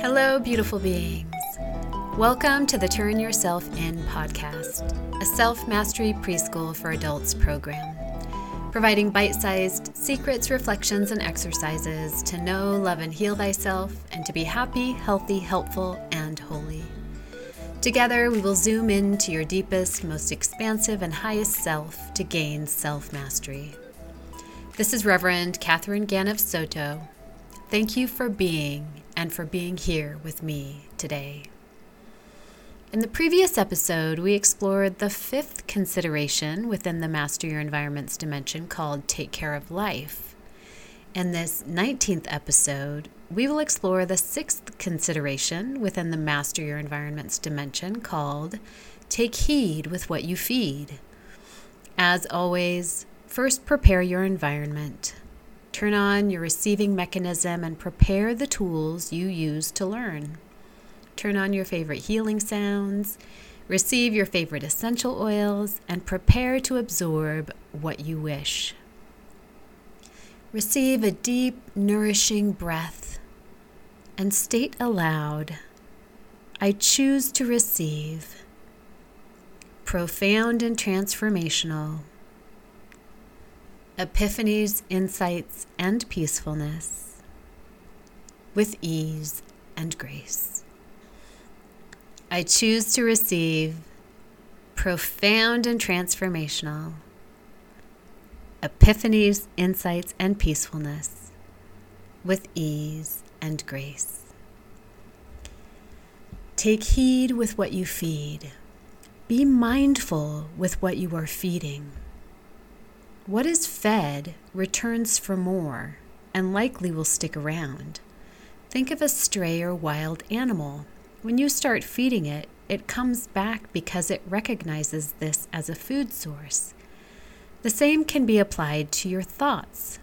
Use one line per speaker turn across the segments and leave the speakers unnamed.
Hello, beautiful beings. Welcome to the Turn Yourself In podcast, a self mastery preschool for adults program, providing bite sized secrets, reflections, and exercises to know, love, and heal thyself, and to be happy, healthy, helpful, and holy. Together, we will zoom into your deepest, most expansive, and highest self to gain self mastery. This is Reverend Catherine Ganev Soto. Thank you for being and for being here with me today. In the previous episode, we explored the fifth consideration within the Master Your Environments dimension called Take Care of Life. In this 19th episode, we will explore the sixth consideration within the Master Your Environments dimension called Take Heed with What You Feed. As always, first prepare your environment. Turn on your receiving mechanism and prepare the tools you use to learn. Turn on your favorite healing sounds, receive your favorite essential oils, and prepare to absorb what you wish. Receive a deep, nourishing breath and state aloud I choose to receive profound and transformational epiphanies, insights, and peacefulness with ease and grace. I choose to receive profound and transformational epiphanies, insights, and peacefulness with ease and grace. Take heed with what you feed. Be mindful with what you are feeding. What is fed returns for more and likely will stick around. Think of a stray or wild animal. When you start feeding it, it comes back because it recognizes this as a food source. The same can be applied to your thoughts.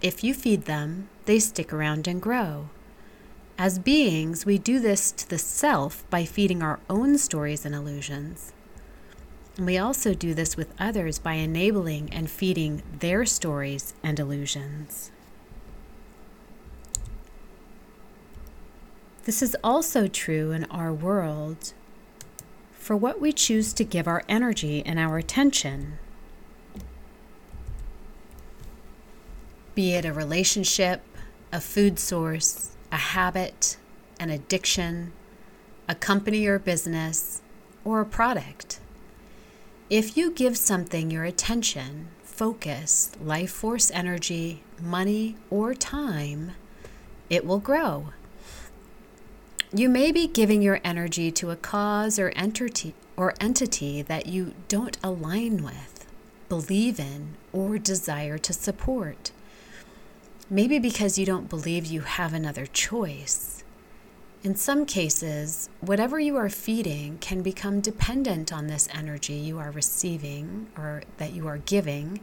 If you feed them, they stick around and grow. As beings, we do this to the self by feeding our own stories and illusions. We also do this with others by enabling and feeding their stories and illusions. This is also true in our world for what we choose to give our energy and our attention. Be it a relationship, a food source, a habit, an addiction, a company or business, or a product. If you give something your attention, focus, life force energy, money, or time, it will grow. You may be giving your energy to a cause or entity or entity that you don't align with, believe in, or desire to support. Maybe because you don't believe you have another choice. In some cases, whatever you are feeding can become dependent on this energy you are receiving or that you are giving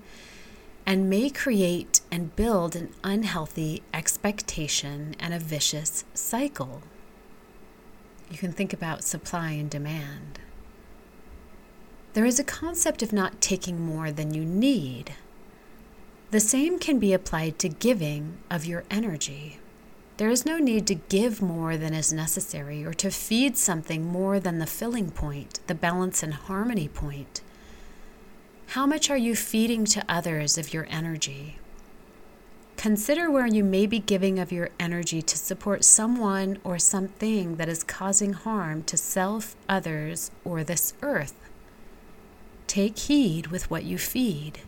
and may create and build an unhealthy expectation and a vicious cycle. You can think about supply and demand. There is a concept of not taking more than you need. The same can be applied to giving of your energy. There is no need to give more than is necessary or to feed something more than the filling point, the balance and harmony point. How much are you feeding to others of your energy? Consider where you may be giving of your energy to support someone or something that is causing harm to self, others, or this earth. Take heed with what you feed.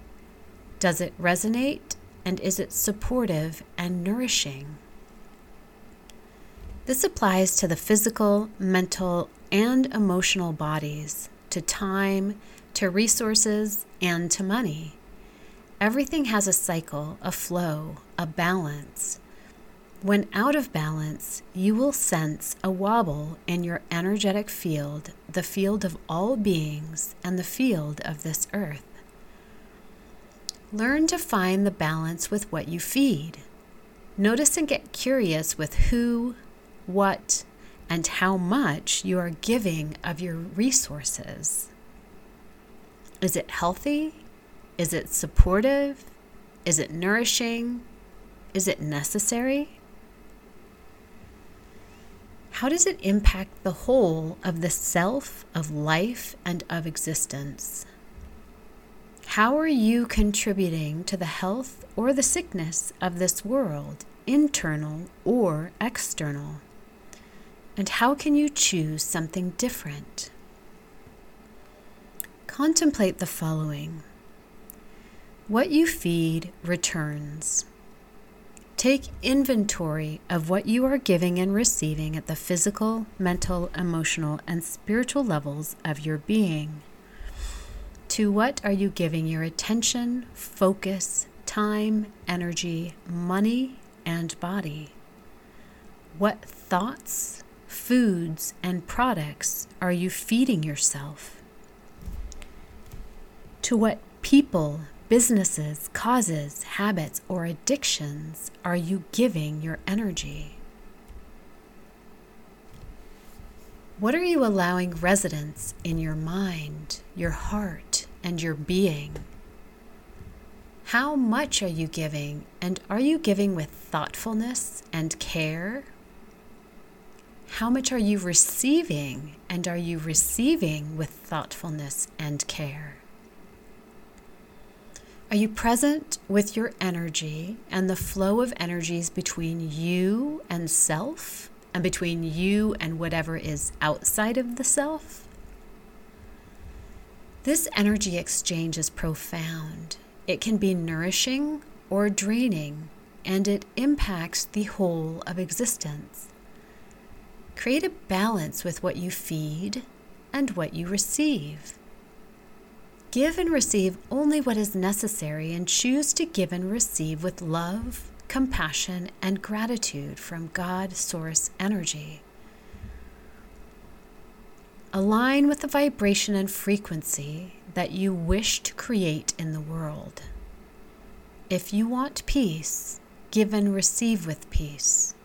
Does it resonate and is it supportive and nourishing? This applies to the physical, mental, and emotional bodies, to time, to resources, and to money. Everything has a cycle, a flow, a balance. When out of balance, you will sense a wobble in your energetic field, the field of all beings, and the field of this earth. Learn to find the balance with what you feed. Notice and get curious with who, what, and how much you are giving of your resources. Is it healthy? Is it supportive? Is it nourishing? Is it necessary? How does it impact the whole of the self, of life, and of existence? How are you contributing to the health or the sickness of this world, internal or external? And how can you choose something different? Contemplate the following What you feed returns. Take inventory of what you are giving and receiving at the physical, mental, emotional, and spiritual levels of your being. To what are you giving your attention, focus, time, energy, money, and body? What thoughts, foods, and products are you feeding yourself? To what people, businesses, causes, habits, or addictions are you giving your energy? What are you allowing residence in your mind, your heart, and your being? How much are you giving, and are you giving with thoughtfulness and care? How much are you receiving, and are you receiving with thoughtfulness and care? Are you present with your energy and the flow of energies between you and self and between you and whatever is outside of the self? This energy exchange is profound. It can be nourishing or draining, and it impacts the whole of existence. Create a balance with what you feed and what you receive. Give and receive only what is necessary and choose to give and receive with love, compassion, and gratitude from God Source energy. Align with the vibration and frequency that you wish to create in the world. If you want peace, give and receive with peace.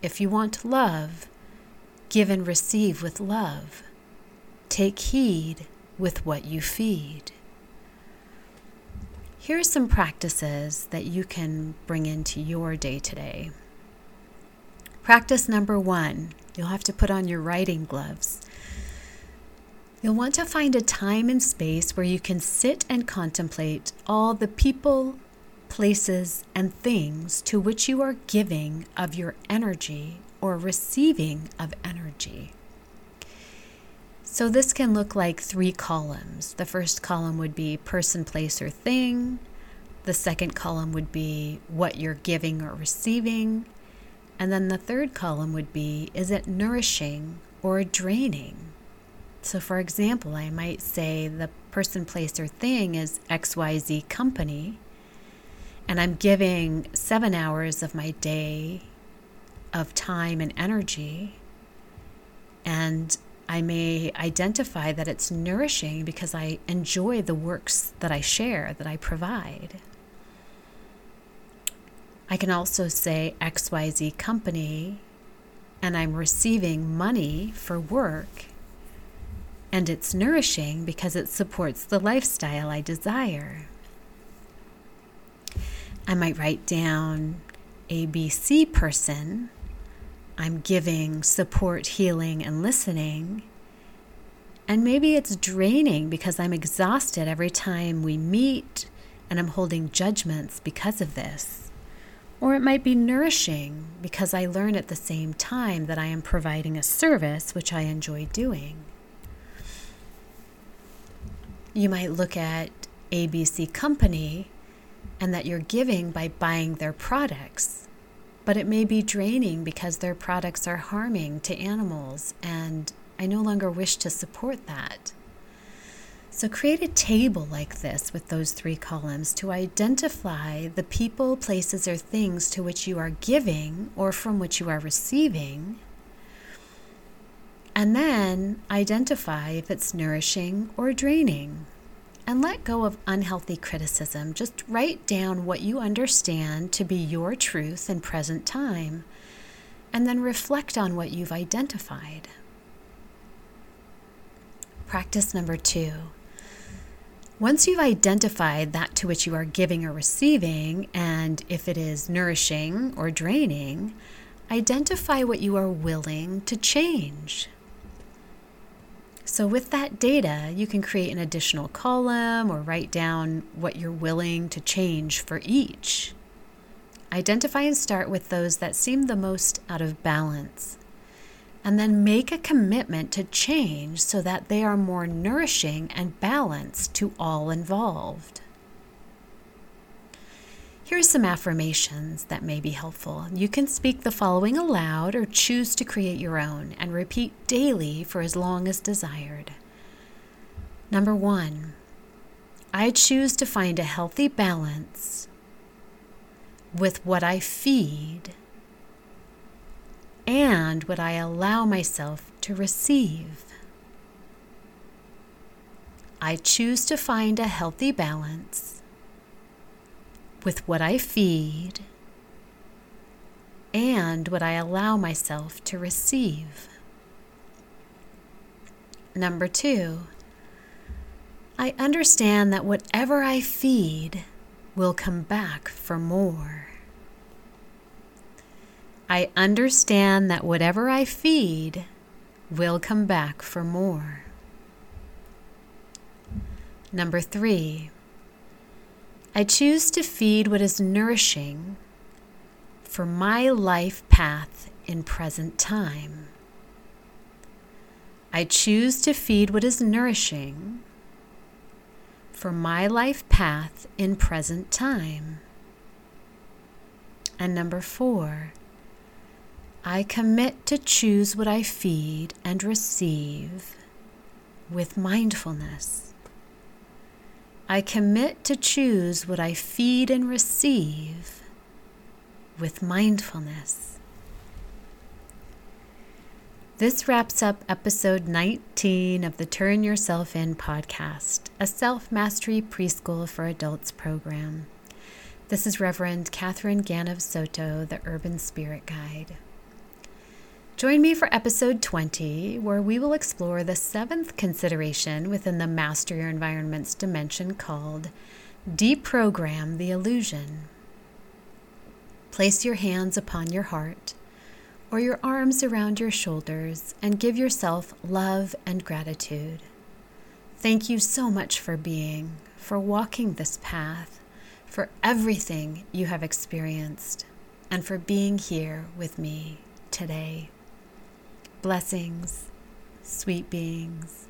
If you want love, give and receive with love. Take heed with what you feed. Here are some practices that you can bring into your day to day. Practice number one you'll have to put on your writing gloves. You'll want to find a time and space where you can sit and contemplate all the people, places, and things to which you are giving of your energy or receiving of energy. So this can look like three columns. The first column would be person, place, or thing. The second column would be what you're giving or receiving. And then the third column would be is it nourishing or draining? So, for example, I might say the person, place, or thing is XYZ company, and I'm giving seven hours of my day of time and energy. And I may identify that it's nourishing because I enjoy the works that I share, that I provide. I can also say XYZ company and I'm receiving money for work. And it's nourishing because it supports the lifestyle I desire. I might write down ABC person I'm giving support, healing, and listening. And maybe it's draining because I'm exhausted every time we meet and I'm holding judgments because of this. Or it might be nourishing because I learn at the same time that I am providing a service which I enjoy doing. You might look at ABC Company and that you're giving by buying their products but it may be draining because their products are harming to animals, and I no longer wish to support that. So, create a table like this with those three columns to identify the people, places, or things to which you are giving or from which you are receiving. And then identify if it's nourishing or draining and let go of unhealthy criticism. Just write down what you understand to be your truth in present time, and then reflect on what you've identified. Practice number two. Once you've identified that to which you are giving or receiving, and if it is nourishing or draining, identify what you are willing to change. So, with that data, you can create an additional column or write down what you're willing to change for each. Identify and start with those that seem the most out of balance. And then make a commitment to change so that they are more nourishing and balanced to all involved. Here are some affirmations that may be helpful. You can speak the following aloud or choose to create your own and repeat daily for as long as desired. Number one, I choose to find a healthy balance with what I feed and what I allow myself to receive. I choose to find a healthy balance with what I feed and what I allow myself to receive. Number two, I understand that whatever I feed will come back for more. I understand that whatever I feed will come back for more. Number three, I choose to feed what is nourishing for my life path in present time. I choose to feed what is nourishing for my life path in present time. And number four, I commit to choose what I feed and receive with mindfulness. I commit to choose what I feed and receive with mindfulness. This wraps up episode 19 of the Turn Yourself In podcast, a self mastery preschool for adults program. This is Reverend Catherine Ganav Soto, the Urban Spirit Guide. Join me for episode 20, where we will explore the seventh consideration within the Master Your Environments dimension called Deprogram the Illusion. Place your hands upon your heart or your arms around your shoulders and give yourself love and gratitude. Thank you so much for being, for walking this path, for everything you have experienced, and for being here with me today. Blessings, sweet beings.